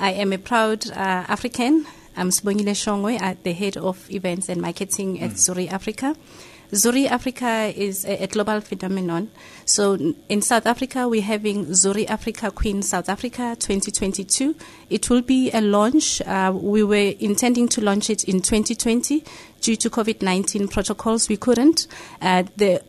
I am a proud uh, African. I'm Sibongile Shongwe, at the head of events and marketing at mm. Zuri Africa. Zuri Africa is a, a, global phenomenon. So in South Africa, we're having Zuri Africa Queen South Africa 2022. It will be a launch. Uh, we were intending to launch it in 2020 due to COVID-19 protocols. We couldn't. Uh, the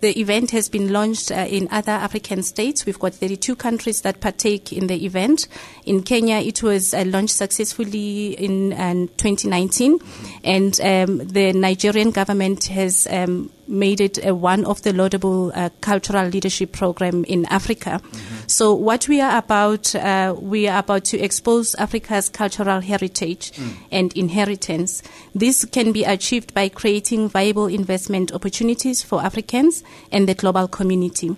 the event has been launched uh, in other African states. We've got 32 countries that partake in the event. In Kenya, it was uh, launched successfully in uh, 2019, and um, the Nigerian government has um, made it uh, one of the laudable uh, cultural leadership program in Africa. Mm-hmm. So what we are about, uh, we are about to expose Africa's cultural heritage mm. and inheritance. This can be achieved by creating viable investment opportunities for Africans and the global community.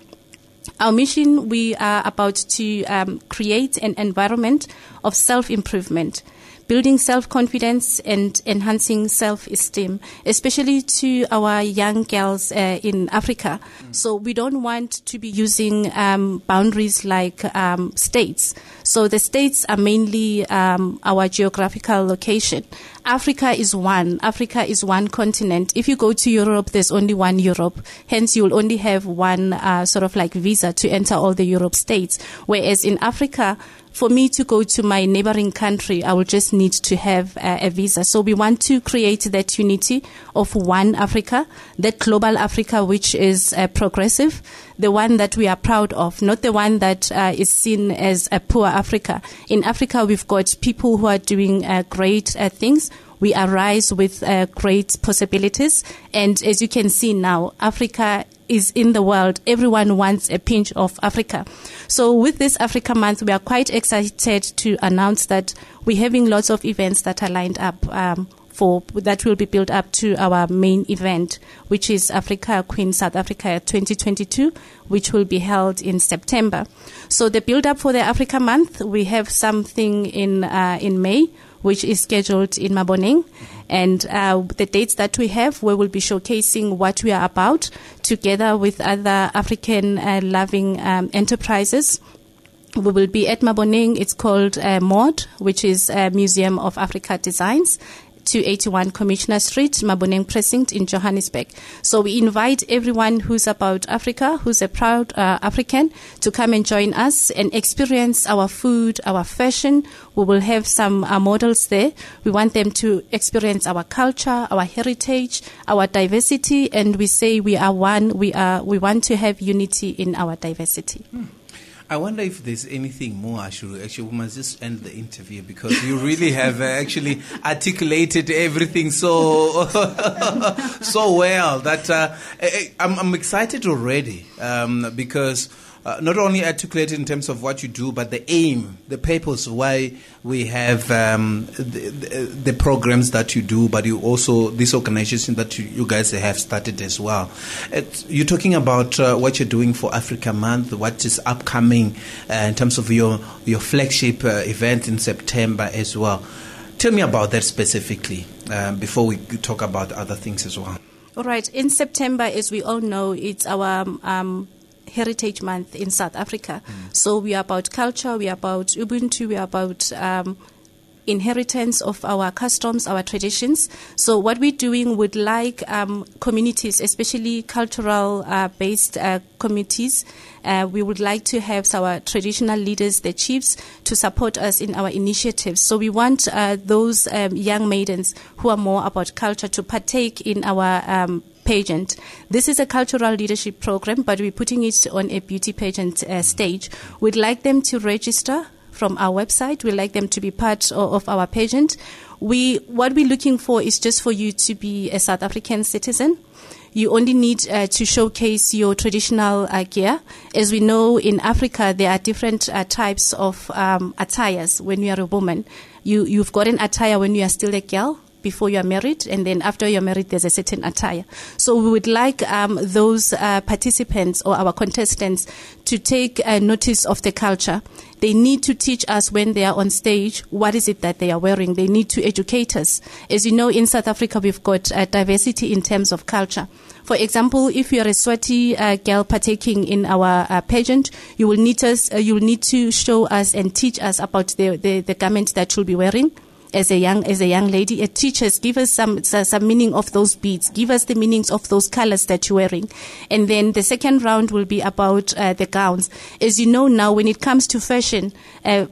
Our mission, we are about to um, create an environment of self-improvement building self-confidence and enhancing self-esteem, especially to our young girls uh, in Africa. Mm. So we don't want to be using um, boundaries like um, states. So the states are mainly um, our geographical location. Africa is one. Africa is one continent. If you go to Europe, there's only one Europe. Hence, you'll only have one uh, sort of like visa to enter all the Europe states. Whereas in Africa, for me to go to my neighboring country, I will just need to have a, a visa. So we want to create that unity of one Africa, that global Africa, which is uh, progressive, the one that we are proud of, not the one that uh, is seen as a poor Africa. In Africa, we've got people who are doing uh, great uh, things we arise with uh, great possibilities. And as you can see now, Africa is in the world. Everyone wants a pinch of Africa. So with this Africa Month, we are quite excited to announce that we're having lots of events that are lined up. Um, for that will be built up to our main event, which is Africa Queen South Africa 2022, which will be held in September. So the build up for the Africa Month, we have something in uh, in May which is scheduled in Maboneng. And uh, the dates that we have, we will be showcasing what we are about together with other African uh, loving um, enterprises. We will be at Maboneng. It's called uh, MOD, which is Museum of Africa Designs. 281 Commissioner Street, Maboneng Precinct in Johannesburg. So we invite everyone who's about Africa, who's a proud uh, African, to come and join us and experience our food, our fashion. We will have some uh, models there. We want them to experience our culture, our heritage, our diversity, and we say we are one. We are. We want to have unity in our diversity. Hmm. I wonder if there's anything more, Ashuru. Actually, we must just end the interview because you really have uh, actually articulated everything so so well that uh, I'm, I'm, excited already um, because uh, not only articulate in terms of what you do, but the aim, the purpose why we have um, the, the, the, programs that you do, but you also this organization that you, you guys have started as well. It, you're talking about uh, what you're doing for Africa Month, what is upcoming uh, in terms of your your flagship uh, event in September as well. Tell me about that specifically um, before we talk about other things as well. All right. In September, as we all know, it's our um, Heritage Month in South Africa. Mm. So we are about culture, we are about Ubuntu, we are about um, inheritance of our customs, our traditions. So what we're doing would like um, communities, especially cultural uh, based uh, communities, uh, we would like to have our traditional leaders, the chiefs, to support us in our initiatives. So we want uh, those um, young maidens who are more about culture to partake in our um, pageant. This is a cultural leadership program, but we're putting it on a beauty pageant uh, stage. We'd like them to register from our website. We'd like them to be part of, of our pageant. We, what we're looking for is just for you to be a South African citizen. You only need uh, to showcase your traditional uh, gear. As we know, in Africa, there are different uh, types of um, attires when you are a woman. You, you've got an attire when you are still a girl before you are married, and then after you're married, there's a certain attire. So we would like um, those uh, participants or our contestants to take notice of the culture. They need to teach us when they are on stage what is it that they are wearing. They need to educate us. As you know, in South Africa, we've got uh, diversity in terms of culture. For example, if you're a Swati uh, girl partaking in our uh, pageant, you will need us. Uh, you will need to show us and teach us about the, the, the garment that you'll be wearing as a young as a young lady. A teachers give us some some meaning of those beads. Give us the meanings of those colors that you're wearing, and then the second round will be about uh, the gowns. As you know now, when it comes to fashion. Uh,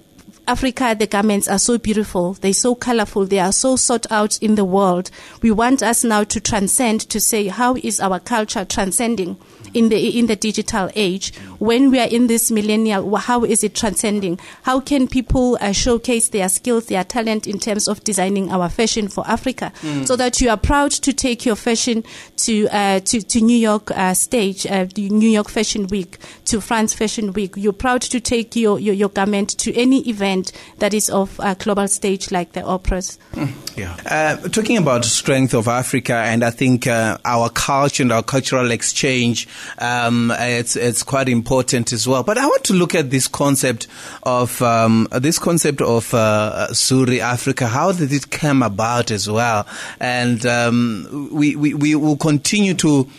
Africa, the garments are so beautiful. They're so colorful. They are so sought out in the world. We want us now to transcend to say, how is our culture transcending in the, in the digital age? When we are in this millennial, how is it transcending? How can people uh, showcase their skills, their talent in terms of designing our fashion for Africa? Mm. So that you are proud to take your fashion to, uh, to, to New York uh, stage, uh, the New York Fashion Week, to France Fashion Week. You're proud to take your, your, your garment to any event event that is of a global stage like the operas. Mm, yeah. Uh, talking about strength of Africa, and I think uh, our culture and our cultural exchange, um, it's it's quite important as well. But I want to look at this concept of um, this concept of uh, Zuri Africa. How did it come about as well? And um, we, we we will continue to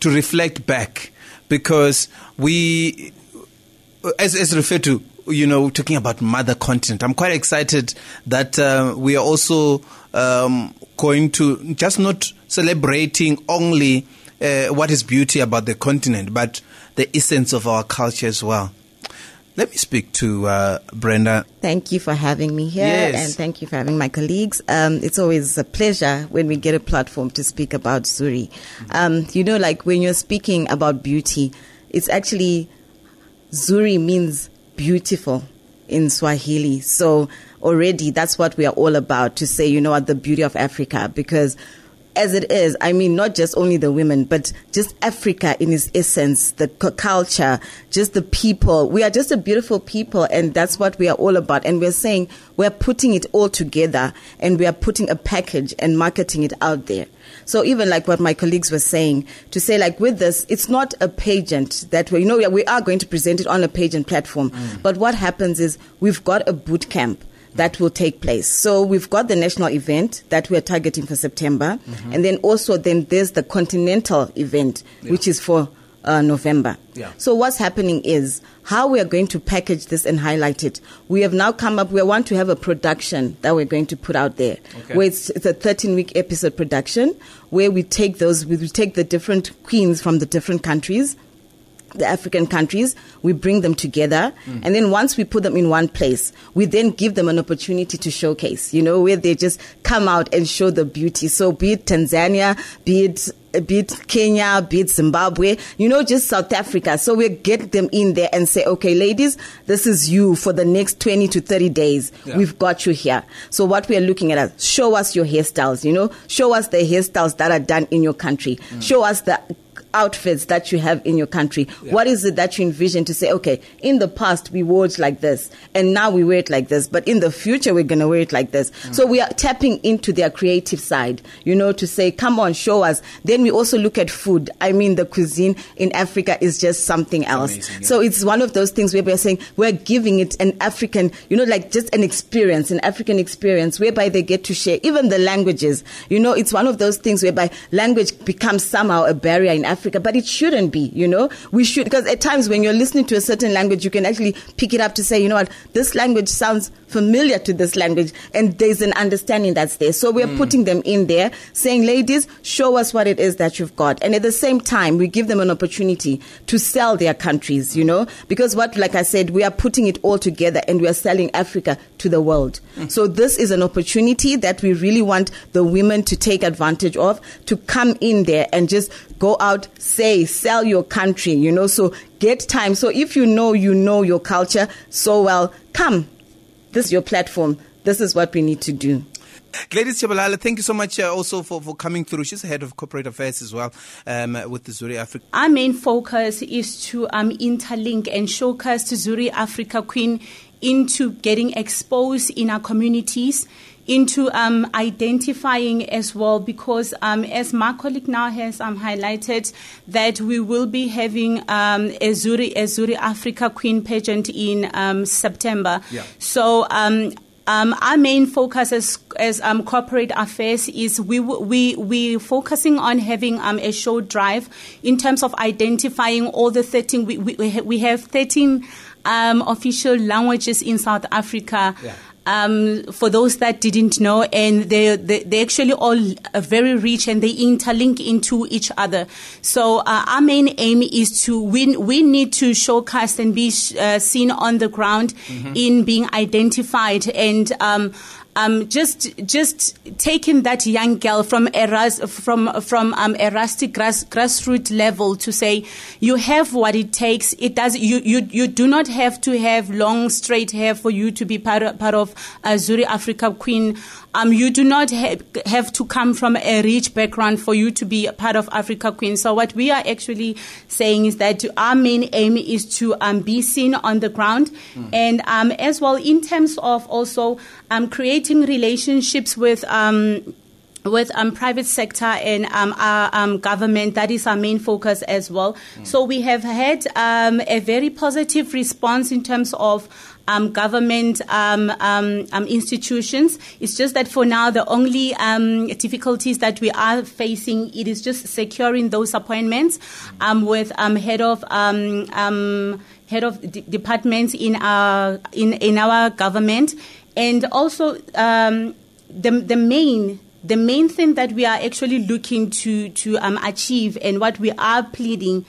to reflect back because we as, as referred to, you know, talking about mother continent. I'm quite excited that uh, we are also um, going to just not celebrating only uh, what is beauty about the continent, but the essence of our culture as well. Let me speak to uh, Brenda. Thank you for having me here, yes. and thank you for having my colleagues. Um, it's always a pleasure when we get a platform to speak about Zuri. Um, you know, like when you're speaking about beauty, it's actually Zuri means beautiful in Swahili. So already that's what we are all about to say, you know what, the beauty of Africa because as it is, I mean, not just only the women, but just Africa in its essence, the culture, just the people. We are just a beautiful people, and that's what we are all about. And we're saying we're putting it all together and we are putting a package and marketing it out there. So even like what my colleagues were saying, to say like with this, it's not a pageant that we, you know, we are going to present it on a pageant platform. Mm. But what happens is we've got a boot camp that will take place. So we've got the national event that we are targeting for September, mm-hmm. and then also then there's the continental event, yeah. which is for uh, November. Yeah. So what's happening is how we are going to package this and highlight it. We have now come up. We want to have a production that we're going to put out there, okay. where it's, it's a 13 week episode production, where we take those, we take the different queens from the different countries the African countries, we bring them together, mm. and then once we put them in one place, we then give them an opportunity to showcase, you know, where they just come out and show the beauty. So be it Tanzania, be it be it Kenya, be it Zimbabwe, you know, just South Africa. So we get them in there and say, okay, ladies, this is you for the next 20 to 30 days. Yeah. We've got you here. So what we are looking at is show us your hairstyles, you know, show us the hairstyles that are done in your country. Mm. Show us the outfits that you have in your country. Yeah. What is it that you envision to say, okay, in the past we wore it like this, and now we wear it like this, but in the future we're going to wear it like this. Mm. So we are tapping into their creative side, you know, to say, come on, show us. Then we also look at food. I mean, the cuisine in Africa is just something else. Amazing, yeah. So it's one of those things where we're saying we're giving it an African, you know, like just an experience, an African experience whereby they get to share even the languages. You know, it's one of those things whereby language becomes somehow a barrier in Africa Africa, but it shouldn't be, you know. We should, because at times when you're listening to a certain language, you can actually pick it up to say, you know what, this language sounds familiar to this language, and there's an understanding that's there. So we're mm. putting them in there, saying, ladies, show us what it is that you've got. And at the same time, we give them an opportunity to sell their countries, you know, because what, like I said, we are putting it all together and we are selling Africa to the world. Mm. So this is an opportunity that we really want the women to take advantage of, to come in there and just go out, say, sell your country, you know, so get time. So if you know, you know your culture so well, come. This is your platform. This is what we need to do. Gladys Tshabalala, thank you so much uh, also for, for coming through. She's the head of corporate affairs as well um, with the Zuri Africa. Our main focus is to um, interlink and showcase to Zuri Africa Queen into getting exposed in our communities into um, identifying as well because um, as my colleague now has um, highlighted that we will be having um, a Zuri, a Zuri Africa Queen pageant in um, September. Yeah. So um, um, our main focus as, as um, corporate affairs is we we we focusing on having um, a show drive in terms of identifying all the 13 we we, we have 13 um, official languages in South Africa. Yeah. Um, for those that didn't know, and they, they they actually all are very rich and they interlink into each other. So uh, our main aim is to we we need to showcase and be uh, seen on the ground in being identified and. Um, um, just just taking that young girl from a from from um, a rustic grass grassroots level to say you have what it takes. It does you you you do not have to have long straight hair for you to be part of, part of uh, Zuri Africa Queen. Um, you do not ha- have to come from a rich background for you to be a part of Africa Queen. So what we are actually saying is that our main aim is to um, be seen on the ground, and um, as well in terms of also um, creating relationships with. Um, with um, private sector and um, our um, government, that is our main focus as well. So we have had um, a very positive response in terms of um, government um, um, um, institutions. It's just that for now, the only um, difficulties that we are facing it is just securing those appointments with head of head of departments in our in, in our government, and also the the main the main thing that we are actually looking to to um, achieve and what we are pleading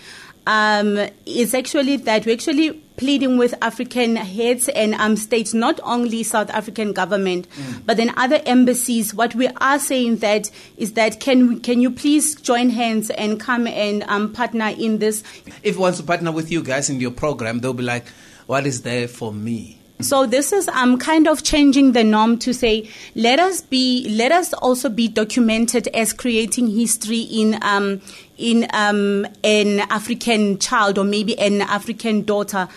um, is actually that we're actually pleading with African heads and um, states, not only South African government, but then other embassies. What we are saying that is that can can you please join hands and come and um, partner in this If wants to partner with you guys in your program, they'll be like, "What is there for me?" So this is um kind of changing the norm to say let us be let us also be documented as creating history in um in um an African child or maybe an African daughter.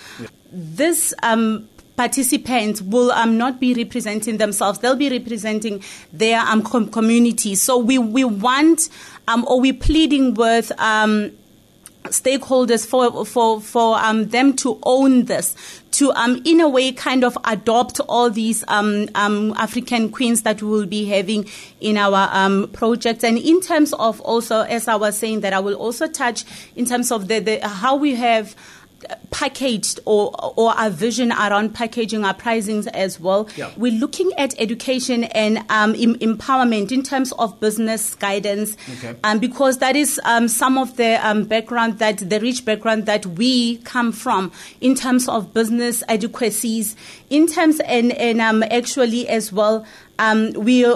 This um participants will um, not be representing themselves they'll be representing their um, com- communities so we we want um, or we're pleading with um, stakeholders for for for um, them to own this to um, in a way kind of adopt all these um, um, African queens that we will be having in our um, projects. And in terms of also as I was saying that I will also touch in terms of the, the how we have packaged or or our vision around packaging our pricings as well. Yeah. We're looking at education and um, em- empowerment in terms of business guidance, Okay. um, because that is um, some of the um, background that the rich background that we come from in terms of business adequacies, in terms and and um, actually as well um, we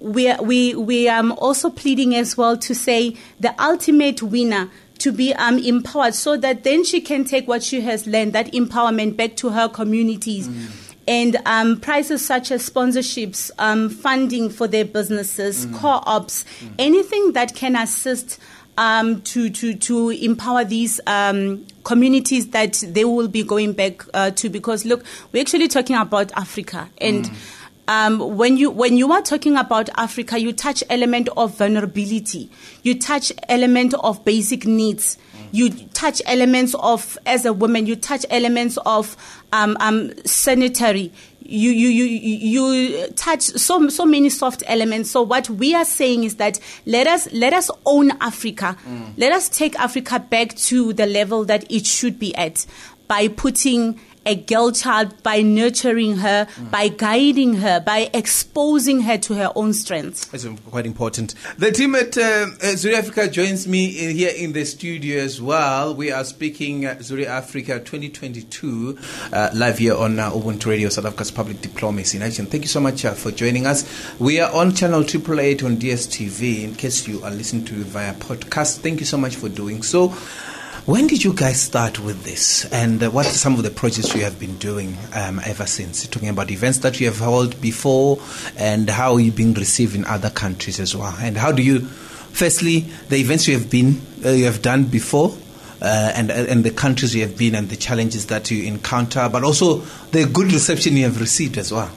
we we we um also pleading as well to say the ultimate winner to be um, empowered so that then she can take what she has learned that empowerment back to her communities. And um, prizes such as sponsorships um, funding for their businesses co-ops anything that can assist um, to, to, to empower these um, communities that they will be going back uh, to. Because look we're actually talking about africa. And um, when you when you are talking about Africa, you touch element of vulnerability, you touch element of basic needs, you touch elements of as a woman, you touch elements of um, um, sanitary. You, you you you touch so so many soft elements. So what we are saying is that let us let us own Africa. Let us take Africa back to the level that it should be at by putting a girl child by nurturing her, by guiding her, by exposing her to her own strengths. It's quite important. The team at uh, Zuri Africa joins me in, here in the studio as well. We are speaking uh, Zuri Africa 2022 uh, live here on uh, Ubuntu Radio, South Africa's public diplomacy in action. Thank you so much uh, for joining us. We are on channel 888 on DSTV in case you are listening to it via podcast. Thank you so much for doing so. When did you guys start with this, and uh, what are some of the projects you have been doing um, ever since? Talking about events that you have held before, and how you've been received in other countries as well, and how do you, firstly, the events you have been uh, you have done before, uh, and and the countries you have been, and the challenges that you encounter, but also the good reception you have received as well.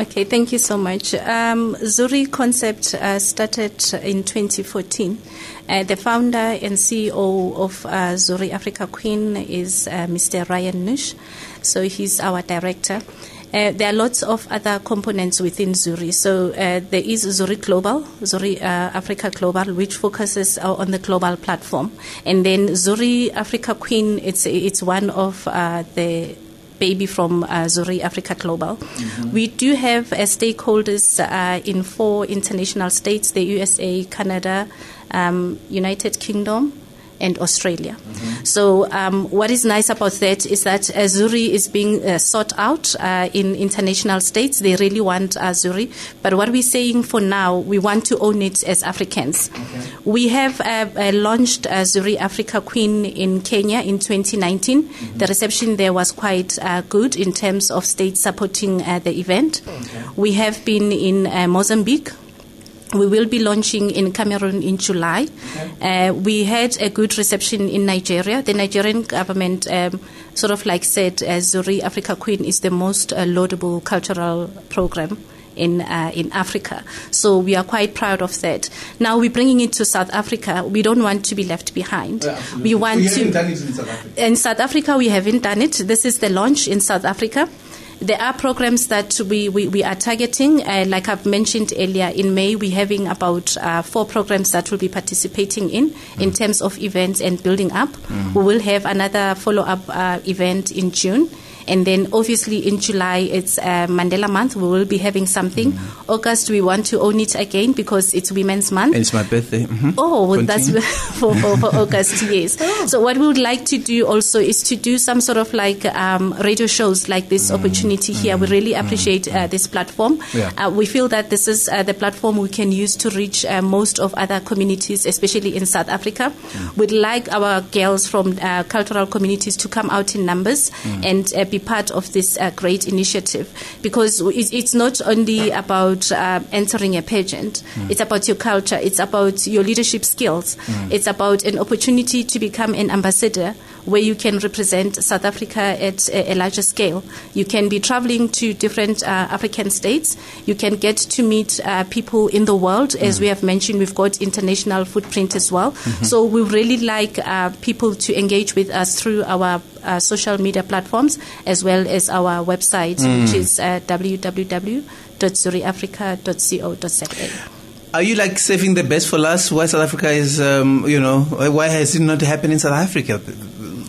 Okay, thank you so much. Um, Zuri concept uh, started in 2014. Uh, the founder and CEO of uh, Zuri Africa Queen is uh, Mr. Ryan Nush. So he's our director. Uh, there are lots of other components within Zuri. So uh, there is Zuri Global, Zuri uh, Africa Global, which focuses on the global platform, and then Zuri Africa Queen. It's it's one of uh, the baby from uh, Zuri Africa Global. Mm-hmm. We do have uh, stakeholders uh, in four international states: the USA, Canada, um, United Kingdom, and Australia. Mm-hmm. So, um, what is nice about that is that Azuri is being uh, sought out uh, in international states. They really want Azuri. But what we're saying for now, we want to own it as Africans. Okay. We have uh, uh launched Azuri Africa Queen in Kenya in 2019. Mm-hmm. The reception there was quite uh, good in terms of states supporting uh, the event. Okay. We have been in Mozambique we will be launching in Cameroon in July. Okay. Uh, we had a good reception in Nigeria. The Nigerian government um, sort of like said, uh, Zuri Africa Queen is the most uh, laudable cultural program in uh, in Africa. So we are quite proud of that. Now we're bringing it to South Africa. We don't want to be left behind. Yeah, we want to. Done it In South, Africa. in South Africa, we haven't done it. This is the launch in South Africa. There are programs that we, we, we are targeting. Uh, like I've mentioned earlier, in May, we're having about uh, four programs that we'll be participating in, mm. in terms of events and building up. Mm. We will have another follow up uh, event in June. And then obviously in July, it's uh, Mandela Month. We will be having something. Mm-hmm. August, we want to own it again because it's Women's Month. And it's my birthday. Mm-hmm. Oh, well, that's for, for, for August, yes. Oh. So what we would like to do also is to do some sort of like um, radio shows like this mm-hmm. opportunity here. We really mm-hmm. appreciate uh, this platform. Yeah. Uh, we feel that this is uh, the platform we can use to reach uh, most of other communities, especially in South Africa. Mm. We'd like our girls from uh, cultural communities to come out in numbers mm. and be part of this uh, great initiative. Because it's not only about uh, entering a pageant, mm. it's about your culture, it's about your leadership skills, mm. it's about an opportunity to become an ambassador where you can represent South Africa at a, a larger scale. You can be traveling to different uh, African states. You can get to meet uh, people in the world. As mm. we have mentioned, we've got international footprint as well. Mm-hmm. So we really like uh, people to engage with us through our uh, social media platforms as well as our website, mm. which is uh, www.zuriafrica.co.za. Are you like saving the best for last? Why South Africa is, um, you know, why has it not happened in South Africa?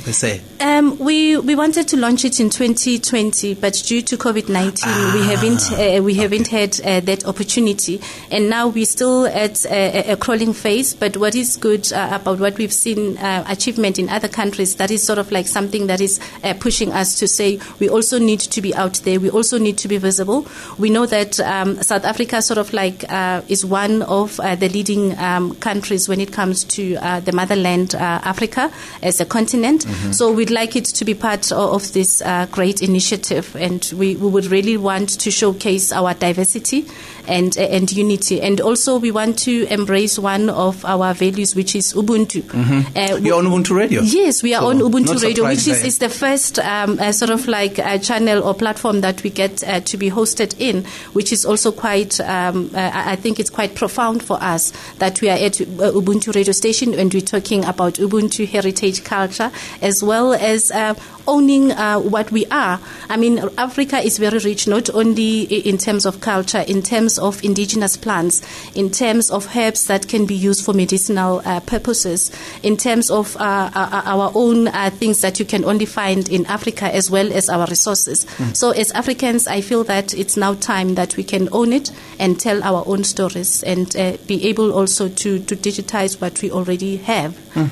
Per se? Um, we we wanted to launch it in 2020, but due to COVID 19, ah, we haven't uh, we haven't had uh, that opportunity, and now we're still at a, a crawling phase. But what is good uh, about what we've seen uh, achievement in other countries, that is sort of like something that is uh, pushing us to say we also need to be out there. We also need to be visible. We know that um, South Africa sort of like uh, is one of the leading um, countries when it comes to the motherland Africa as a continent. Mm-hmm. So we'd like it to be part of this uh, great initiative, and we, we would really want to showcase our diversity and and unity. And also, we want to embrace one of our values, which is Ubuntu. Mm-hmm. Uh, You're on Ubuntu Radio. Yes, we are so on Ubuntu Radio, which is, is the first um, uh, sort of like a channel or platform that we get uh, to be hosted in, which is also quite. Um, uh, I think it's quite profound for us that we are at uh, Ubuntu Radio Station and we're talking about Ubuntu heritage culture as well as uh, owning uh, what we are. I mean, Africa is very rich, not only in terms of culture, in terms of indigenous plants, in terms of herbs that can be used for medicinal uh, purposes, in terms of uh, uh our own uh, things that you can only find in Africa, as well as our resources. Mm. So, as Africans, I feel that it's now time that we can own it and tell our own stories and uh, be able also to, to digitize what we already have. Mm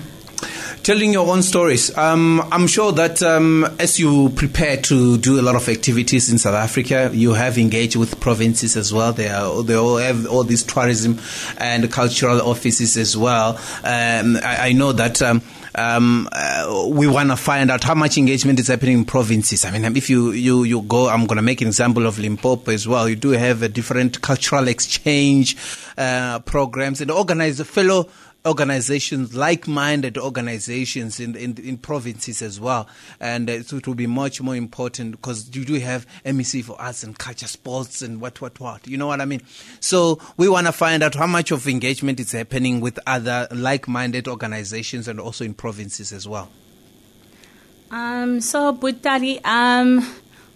telling your own stories. Um, I'm sure that um, as you prepare to do a lot of activities in South Africa, you have engaged with provinces as well. They are they all have all these tourism and cultural offices as well. Um, I, I, know that. Um, um, uh, we want to find out how much engagement is happening in provinces. I mean, if you, you, you go, I'm going to make an example of Limpopo as well. You do have a different cultural exchange uh, programs and organize a fellow organizations, like-minded organizations in, in, in provinces as well. And uh, so it will be much more important because you do have MEC for arts and culture, sports and what, what, what. You know what I mean? So we want to find out how much of engagement is happening with other like-minded organizations and also in provinces as well. Um, so, Butali, um,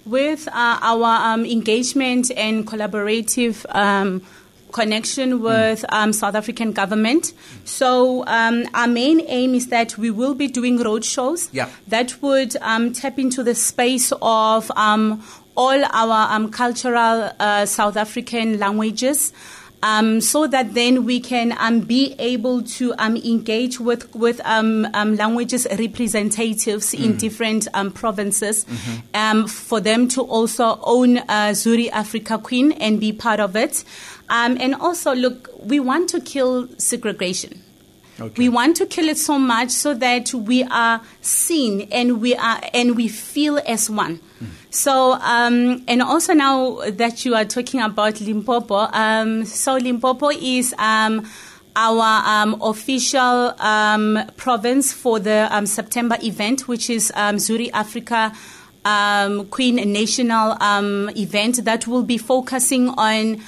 with uh, our um, engagement and collaborative um, connection with um, South African government. So um, our main aim is that we will be doing road shows yeah. that would um, tap into the space of um, all our um, cultural uh, South African languages. Um, so that then we can um, be able to um, engage with with um, um, languages representatives mm. in different um, provinces mm-hmm. for them to also own uh, Zuri Africa Queen and be part of it. And also, look, we want to kill segregation. Okay. We want to kill it so much so that we are seen and we are and we feel as one. Mm. So um, and also now that you are talking about Limpopo, um, so Limpopo is. Um, our um, official um, province for the um, September event, which is Zuri Africa Queen National event that will be focusing on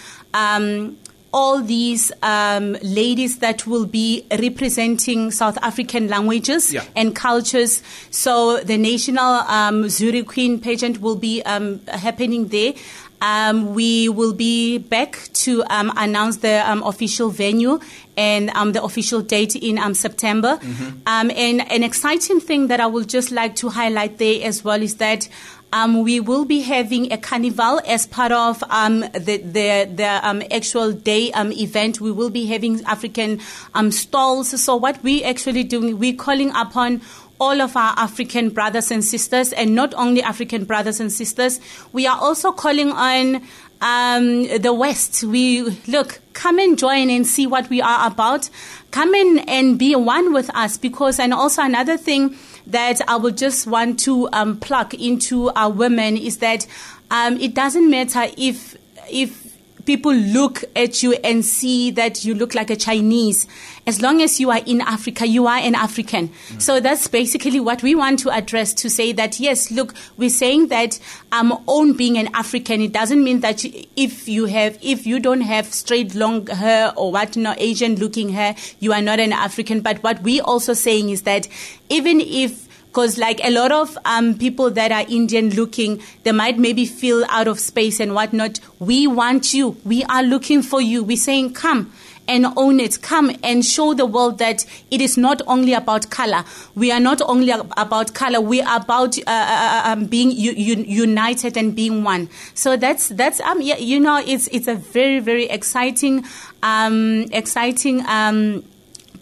all these um, ladies that will be representing South African languages yeah. and cultures. So the national um, Zuri Queen pageant will be um, happening there. Um, we will be back to um, announce the um, official venue and um, the official date in um, September. Mm-hmm. Um, and an exciting thing that I would just like to highlight there as well is that um, we will be having a carnival as part of um, the the, the um, actual day um, event. We will be having African um, stalls. So what we actually doing, we're calling upon all of our African brothers and sisters, and not only African brothers and sisters, we are also calling on um, the West. We look, come and join and see what we are about. Come in and be one with us because, and also another thing that I would just want to um, plug into our women is that um, it doesn't matter if if people look at you and see that you look like a Chinese. As long as you are in Africa, you are an African. Mm. So that's basically what we want to address to say that, yes, look, we're saying that um, own being an African, it doesn't mean that if you have, if you don't have straight long hair or what, you know, Asian looking hair, you are not an African. But what we also saying is that even if because like a lot of um, people that are Indian looking, they might maybe feel out of space and whatnot. We want you. We are looking for you. We're saying, come and own it. Come and show the world that it is not only about color. We are not only about color. We are about uh, uh, uh um, being u- united and being one. So that's that's um yeah, you know it's it's a very very exciting um exciting um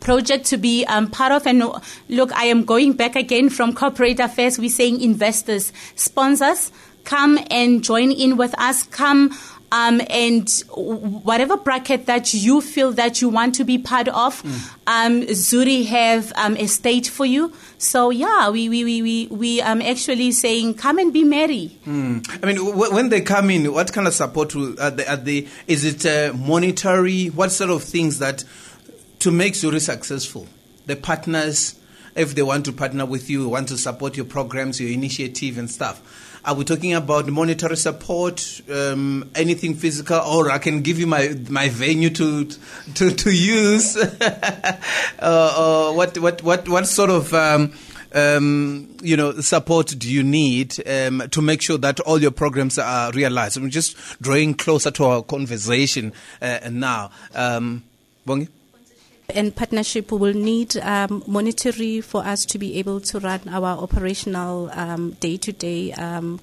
project to be um, part of. And look, I am going back again from corporate affairs. We're saying investors, sponsors, come and join in with us. Come. Um, and whatever bracket that you feel that you want to be part of, mm. um, Zuri have um, a stage for you. So yeah, we we we we, we um actually saying come and be merry. Mm. I mean, w- when they come in, what kind of support will, are they, are they, is it uh, monetary? What sort of things that to make Zuri successful. The partners, if they want to partner with you, want to support your programs, your initiative and stuff. Are we talking about monetary support, um, anything physical, or I can give you my my venue to to to use? uh, uh, what what what what sort of um, um, you know, support do you need um, to make sure that all your programs are realized? I'm just drawing closer to our conversation uh, now. Um, Bongi? And partnership, we will need um, monetary for us to be able to run our operational day to day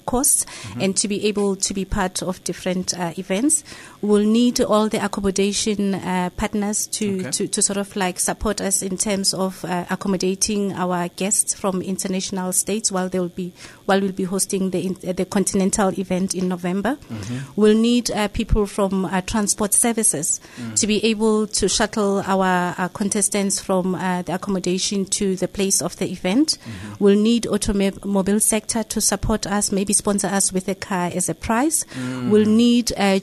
costs mm-hmm. and to be able to be part of different uh, events. We'll need all the accommodation uh, partners to, okay. to, to, sort of like support us in terms of uh, accommodating our guests from international states while they will be while we'll be hosting the the continental event in November. Mm-hmm. We'll need uh, people from uh, transport services mm. to be able to shuttle our our, contestants from uh, the accommodation to the place of the event. Mm-hmm. We'll need automobile sector to support us, maybe sponsor us with a car as a prize. Mm. We'll need uh,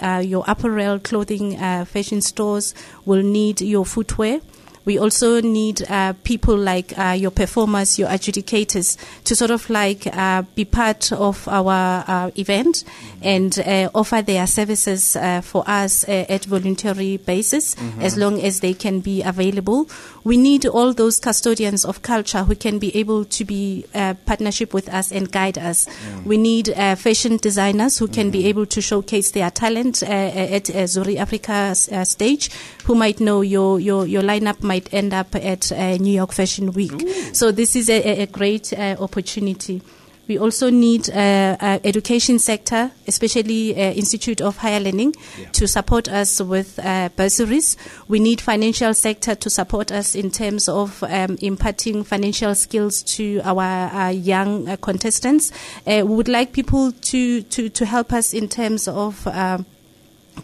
uh, your apparel, clothing, uh, fashion stores. We'll need your footwear. We also need uh, people like uh, your performers, your adjudicators, to sort of like uh, be part of our uh, event and uh, offer their services uh, for us at voluntary basis, mm-hmm. as long as they can be available. We need all those custodians of culture who can be able to be partnership with us and guide us. Yeah. We need fashion designers who mm-hmm. can be mm-hmm. able to showcase their talent at Zuri Africa stage, who might know your your your lineup might might end up at uh, New York Fashion Week. Ooh. So this is a, a great uh, opportunity. We also need uh, uh, education sector, especially uh, Institute of Higher Learning, yeah. to support us with uh, bursaries. We need financial sector to support us in terms of um, imparting financial skills to our young uh, contestants. we would like people to, to, to help us in terms of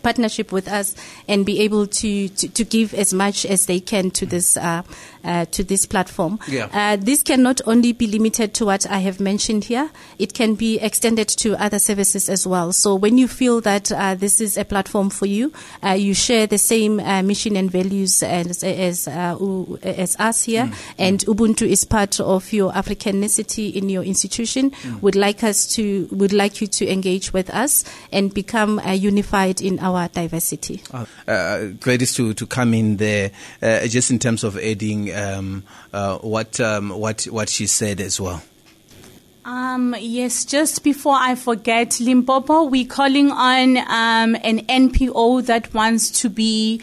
partnership with us and be able to, to, to, give as much as they can to this uh, uh, to this platform. Yeah. Uh, this cannot only be limited to what I have mentioned here. It can be extended to other services as well. So when you feel that uh, this is a platform for you, uh, you share the same uh, mission and values as as, as us here, mm. and mm. Ubuntu is part of your Africanicity in your institution. Mm. Would like us to would like you to engage with us and become unified in our diversity. Gladys, to, to come in there, uh, just in terms of adding um, uh, what, um, what, what she said as well. Um, yes, just before I forget, Limpopo, we're calling on um, an NPO that wants to be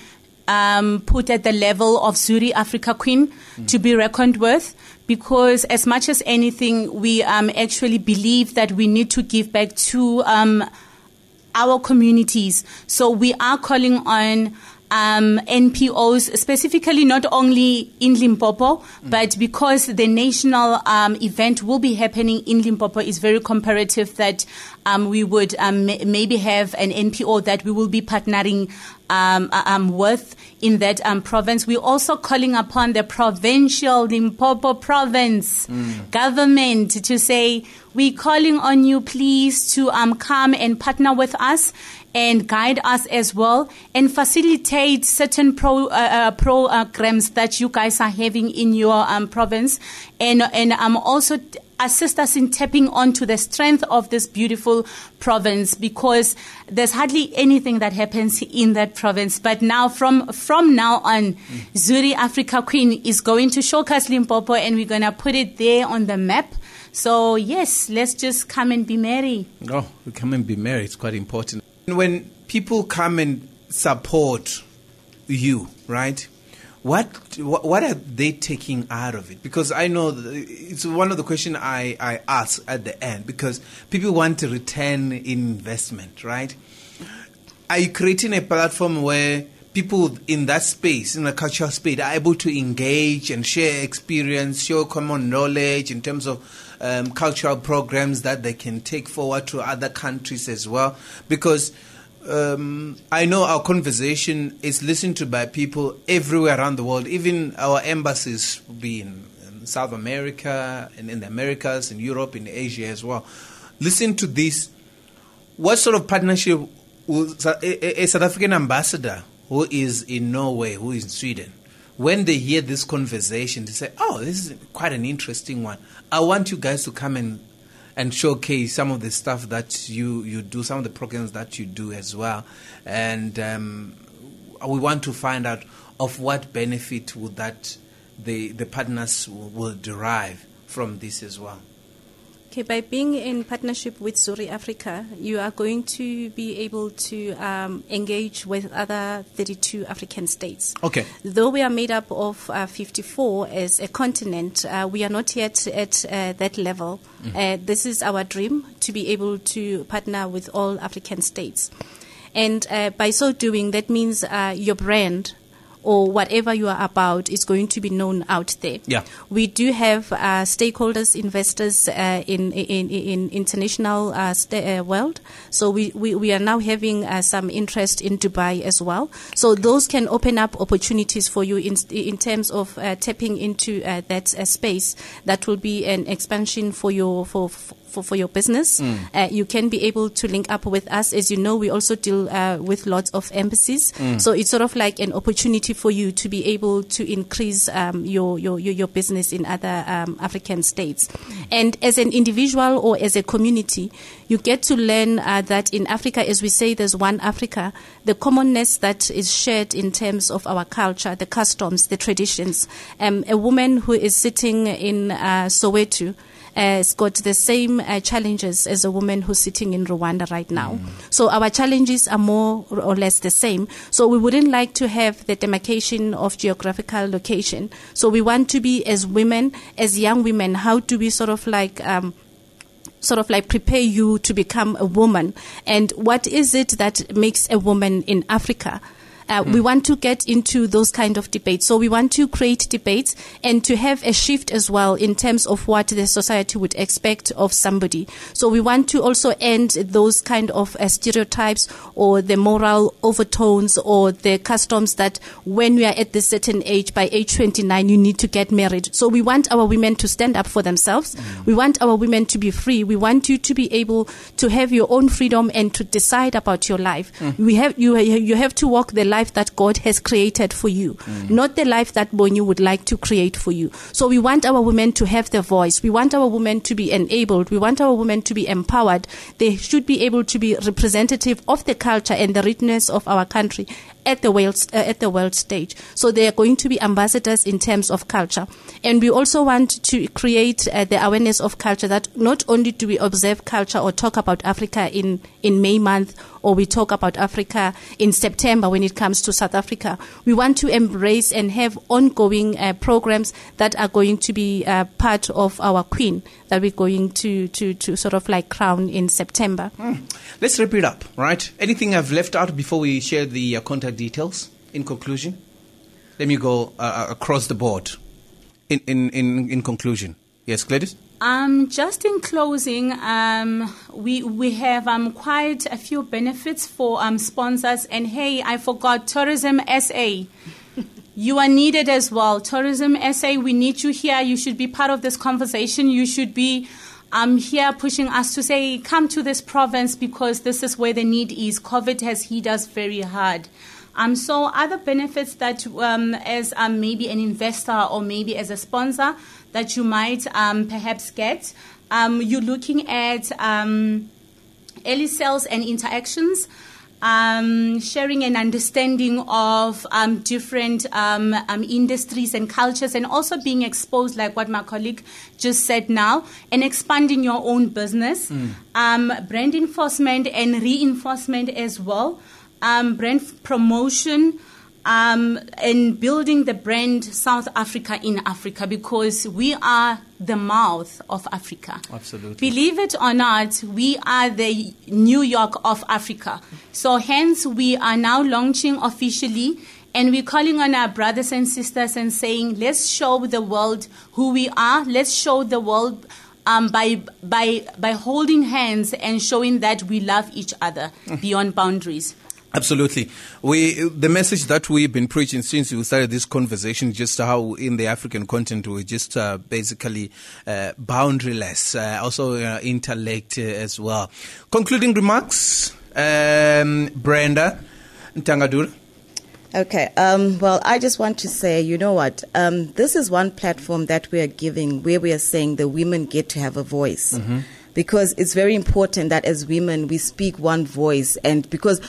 um, put at the level of Zuri Africa Queen mm. to be reckoned with because as much as anything, we um, actually believe that we need to give back to um, our communities. So we are calling on um, NPOs, specifically not only in Limpopo, mm. but because the national um, event will be happening in Limpopo, is very comparative that um, we would um, maybe have an NPO that we will be partnering um, uh, um, with in that province. We're also calling upon the provincial Limpopo province mm. government to say, we're calling on you, please, to come and partner with us and guide us as well and facilitate certain pro, uh, uh, programs that you guys are having in your um, province and and um, also assist us in tapping onto the strength of this beautiful province because there's hardly anything that happens in that province. But now, from from now on, mm. Zuri Africa Queen is going to showcase Limpopo, and we're going to put it there on the map. So yes, let's just come and be merry. Oh, come and be merry. It's quite important. When people come and support you, right? What what are they taking out of it? Because I know it's one of the questions I, I ask at the end because people want to return investment, right? Are you creating a platform where people in that space, in the cultural space, are able to engage and share experience, share common knowledge in terms of um, cultural programs that they can take forward to other countries as well. Because um, I know our conversation is listened to by people everywhere around the world, even our embassies be in, South America and in the Americas, in Europe, in Asia as well. Listen to this. What sort of partnership will a South African ambassador who is in Norway, who is in Sweden, when they hear this conversation, they say, "Oh, this is quite an interesting one. I want you guys to come and and showcase some of the stuff that you you do, some of the programs that you do as well, and um, we want to find out of what benefit would that the the partners will, will derive from this as well. Okay, by being in partnership with Zuri Africa, you are going to be able to um, engage with other 32 African states. Okay. Though we are made up of uh, 54 as a continent, uh, we are not yet at uh, that level. Mm. this is our dream to be able to partner with all African states. And uh, by so doing, that means uh, your brand or whatever you are about is going to be known out there. Yeah. We do have uh, stakeholders, investors uh, in, in, in international uh, st- uh, world. So we, we, we are now having uh, some interest in Dubai as well. So those can open up opportunities for you in, in terms of uh, tapping into that space. That will be an expansion for your for, for for, for your business. Mm. Uh, you can be able to link up with us. As you know, we also deal uh, with lots of embassies. Mm. So it's sort of like an opportunity for you to be able to increase um, your, your, your, business in other um, African states. And as an individual or as a community, you get to learn uh, that in Africa, as we say, there's one Africa, the commonness that is shared in terms of our culture, the customs, the traditions. Um, a woman who is sitting in uh, Soweto, has got the same uh, challenges as a woman who's sitting in Rwanda right now. Mm. So our challenges are more or less the same. So we wouldn't like to have the demarcation of geographical location. So we want to be as women, as young women, how do we sort of like um, sort of like prepare you to become a woman and what is it that makes a woman in Africa uh, mm. We want to get into those kind of debates. So we want to create debates and to have a shift as well in terms of what the society would expect of somebody. So we want to also end those kind of uh, stereotypes or the moral overtones or the customs that when we are at this certain age, by age 29, you need to get married. So we want our women to stand up for themselves. Mm. We want our women to be free. We want you to be able to have your own freedom and to decide about your life. Mm. We have you. You have to walk the life life that God has created for you, mm. not the life that Bonyu would like to create for you. So we want our women to have their voice. We want our women to be enabled. We want our women to be empowered. They should be able to be representative of the culture and the richness of our country at the world uh, at the world stage. So they are going to be ambassadors in terms of culture, and we also want to create uh, the awareness of culture. That not only do we observe culture or talk about Africa in in May month, or we talk about Africa in September when it comes to South Africa. We want to embrace and have ongoing uh, programs that are going to be uh, part of our Queen that we're going to to to sort of like crown in September. Mm. Let's wrap it up, right? Anything I've left out before we share the uh, contact details in conclusion? Let me go uh, uh, across the board. In, in, in, in conclusion. Yes, Gladys? Um, just in closing, um, we we have um, quite a few benefits for um, sponsors. And hey, I forgot Tourism SA. you are needed as well. Tourism SA, we need you here. You should be part of this conversation. You should be um, here pushing us to say, come to this province because this is where the need is. COVID has hit us very hard. Um, so other benefits that um, as um, maybe an investor or maybe as a sponsor that you might um, perhaps get, um, you're looking at um, early sales and interactions. Um, sharing an understanding of um, different industries and cultures, and also being exposed, like what my colleague just said now, and expanding your own business, mm. brand enforcement and reinforcement as well um, brand promotion, um, and building the brand South Africa in Africa because we are the mouth of Africa. Absolutely. Believe it or not, we are the New York of Africa. So, hence, we are now launching officially. And we're calling on our brothers and sisters and saying, let's show the world who we are. Let's show the world um, by, by, by holding hands and showing that we love each other beyond boundaries. Absolutely. We, the message that we've been preaching since we started this conversation, just how in the African continent we're just uh, basically uh, boundaryless, uh, also uh, intellect uh, as well. Concluding remarks, um, Brenda Ntangadura. Okay. Um, well, I just want to say, you know what? Um, this is one platform that we are giving where we are saying the women get to have a voice. Mm-hmm. Because it's very important that as women we speak one voice, and because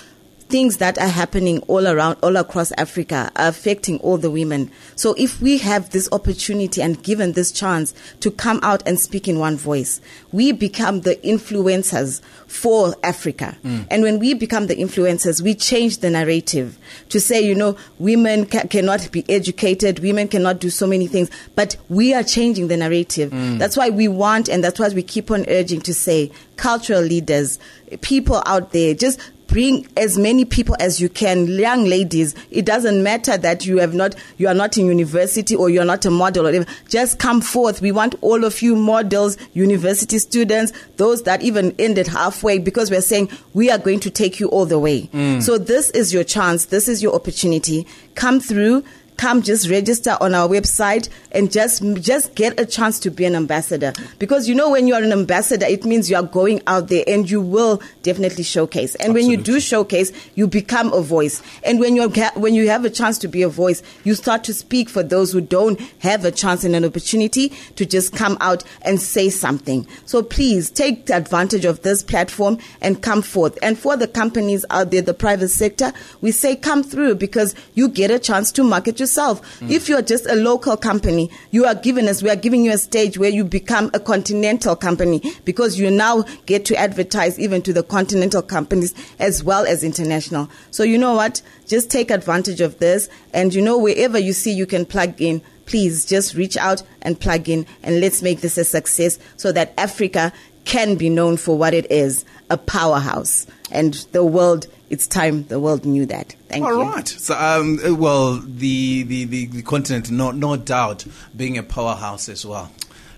things that are happening all around, all across Africa are affecting all the women. So if we have this opportunity and given this chance to come out and speak in one voice, we become the influencers for Africa. Mm. And when we become the influencers, we change the narrative to say, you know, women ca- cannot be educated, women cannot do so many things, but we are changing the narrative. Mm. That's why we want, and that's why we keep on urging to say, cultural leaders, people out there, just bring as many people as you can, young ladies. It doesn't matter that you have not, you are not in university or you're not a model or whatever. Just come forth. We want all of you models, university students, those that even ended halfway because we're saying we are going to take you all the way. Mm. So this is your chance. This is your opportunity. Come through come just register on our website and just just get a chance to be an ambassador. Because you know when you are an ambassador it means you are going out there and you will definitely showcase. And Absolutely. when you do showcase you become a voice. And when you when you have a chance to be a voice you start to speak for those who don't have a chance and an opportunity to just come out and say something. So please take advantage of this platform and come forth. And for the companies out there the private sector we say come through because you get a chance to market yourself. Mm. If you're just a local company, you are given us, we are giving you a stage where you become a continental company because you now get to advertise even to the continental companies as well as international. So you know what? Just take advantage of this. And you know, wherever you see you can plug in, please just reach out and plug in and let's make this a success so that Africa can be known for what it is a powerhouse. And the world it's time the world knew that. Thank All you. All right. So, um, well, the, the, the, the, continent, no, no doubt, being a powerhouse as well.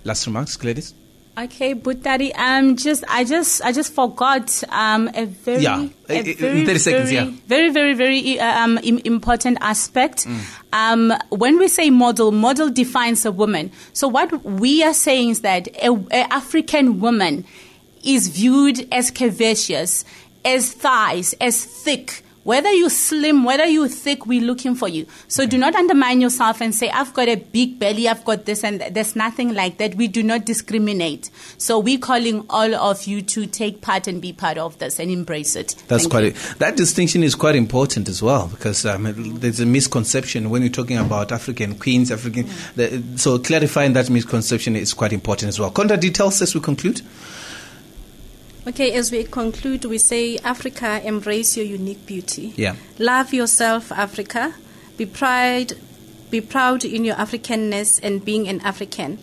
Last remarks, Gladys? Okay, but daddy, um, just I just I just forgot um a very yeah, a very, 30 seconds, very, yeah. very very very um important aspect. Mm. Um, when we say model, model defines a woman. So what we are saying is that a, a African woman is viewed as curvaceous as thighs, as thick. Whether you slim, whether you thick, we're looking for you. So do not undermine yourself and say, I've got a big belly, I've got this, and there's nothing like that. We do not discriminate. So we're calling all of you to take part and be part of this and embrace it. That's Thank quite, a, that distinction is quite important as well because um, there's a misconception when you're talking about African queens, African, mm. the, so clarifying that misconception is quite important as well. Contact details as we conclude. Okay, as we conclude, we say Africa, embrace your unique beauty. Yeah. Love yourself, Africa. Be proud, be proud in your Africanness and being an African.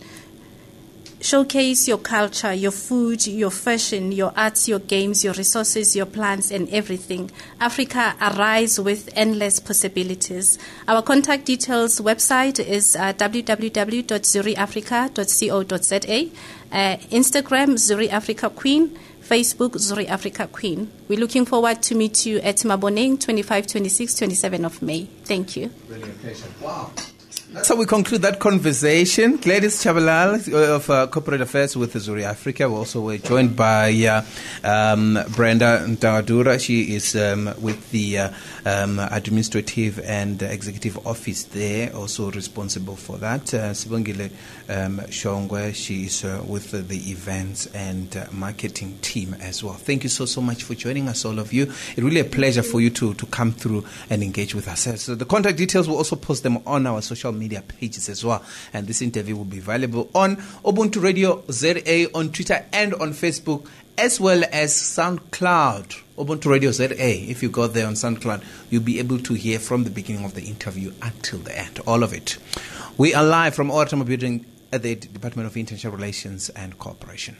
Showcase your culture, your food, your fashion, your arts, your games, your resources, your plants, and everything. Africa arise with endless possibilities. Our contact details website is uh, www.zuriafrica.co.za. Uh, Instagram, Zuri Africa Queen. Facebook, Zuri Africa Queen. We're looking forward to meet you at Maboneng, 25, 26, 27 of May. Thank you. Wow. How we conclude that conversation. Gladys Tshabalala uh, of uh, Corporate Affairs with Zuri Africa. We also were joined by uh, um, Brenda Ntangadura. She is um, with the uh, um, Administrative and Executive Office there, also responsible for that. Uh, Sibongile um, Shongwe, she is uh, with the Events and Marketing team as well. Thank you so, so much for joining us, all of you. It's really a pleasure for you to, to come through and engage with us. So the contact details, we'll also post them on our social media pages as well. And this interview will be available on Ubuntu Radio ZA on Twitter and on Facebook, as well as SoundCloud. Ubuntu Radio ZA. If you go there on SoundCloud, you'll be able to hear from the beginning of the interview until the end, all of it. We are live from Tambo Building at the Department of International Relations and Cooperation.